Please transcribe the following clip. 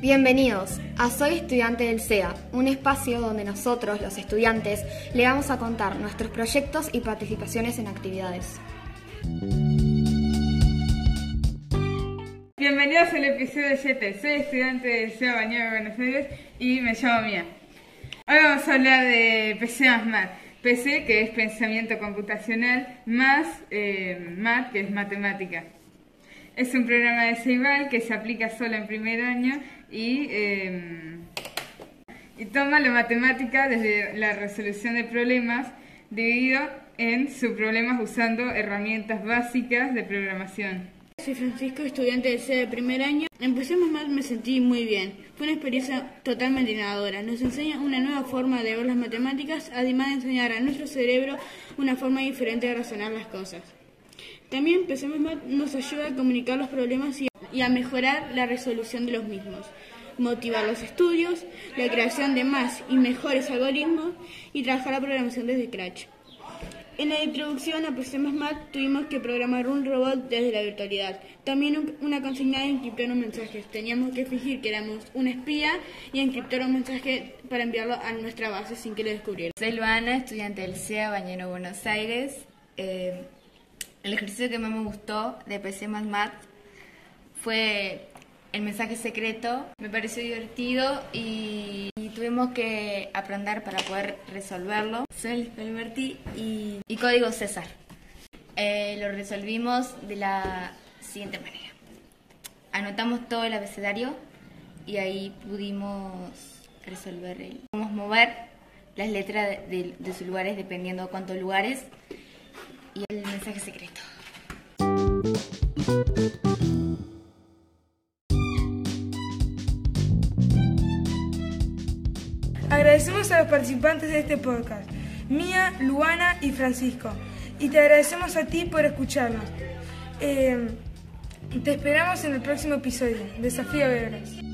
Bienvenidos a Soy Estudiante del SEA, un espacio donde nosotros, los estudiantes, le vamos a contar nuestros proyectos y participaciones en actividades. Bienvenidos al episodio 7. Soy estudiante del SEA Bañero de Buenos Aires y me llamo Mía. Hoy vamos a hablar de PC más MAT. PC, que es pensamiento computacional, más eh, MAT, que es matemática. Es un programa de Ceibal que se aplica solo en primer año y, eh, y toma la matemática desde la resolución de problemas dividido en subproblemas usando herramientas básicas de programación. Soy Francisco, estudiante del C de primer año. Empecemos mal, me sentí muy bien. Fue una experiencia totalmente innovadora. Nos enseña una nueva forma de ver las matemáticas, además de enseñar a nuestro cerebro una forma diferente de razonar las cosas. También Empecemos mal nos ayuda a comunicar los problemas y a mejorar la resolución de los mismos, motivar los estudios, la creación de más y mejores algoritmos y trabajar la programación desde Scratch. En la introducción a PC++ tuvimos que programar un robot desde la virtualidad. También una consigna de encriptar un mensaje. Teníamos que fingir que éramos un espía y encriptar un mensaje para enviarlo a nuestra base sin que lo descubrieran. Soy Luana, estudiante del CEA Bañero Buenos Aires. Eh, el ejercicio que más me gustó de PC++ fue el mensaje secreto. Me pareció divertido y, tuvimos que aprender para poder resolverlo. Soy Alberti y, y código César. Eh, lo resolvimos de la siguiente manera. Anotamos todo el abecedario y ahí pudimos resolver el... Podemos mover las letras de, de sus lugares dependiendo de cuántos lugares y el mensaje secreto. Agradecemos a los participantes de este podcast, Mía, Luana y Francisco, y te agradecemos a ti por escucharnos. Eh, te esperamos en el próximo episodio. Desafío Verdes.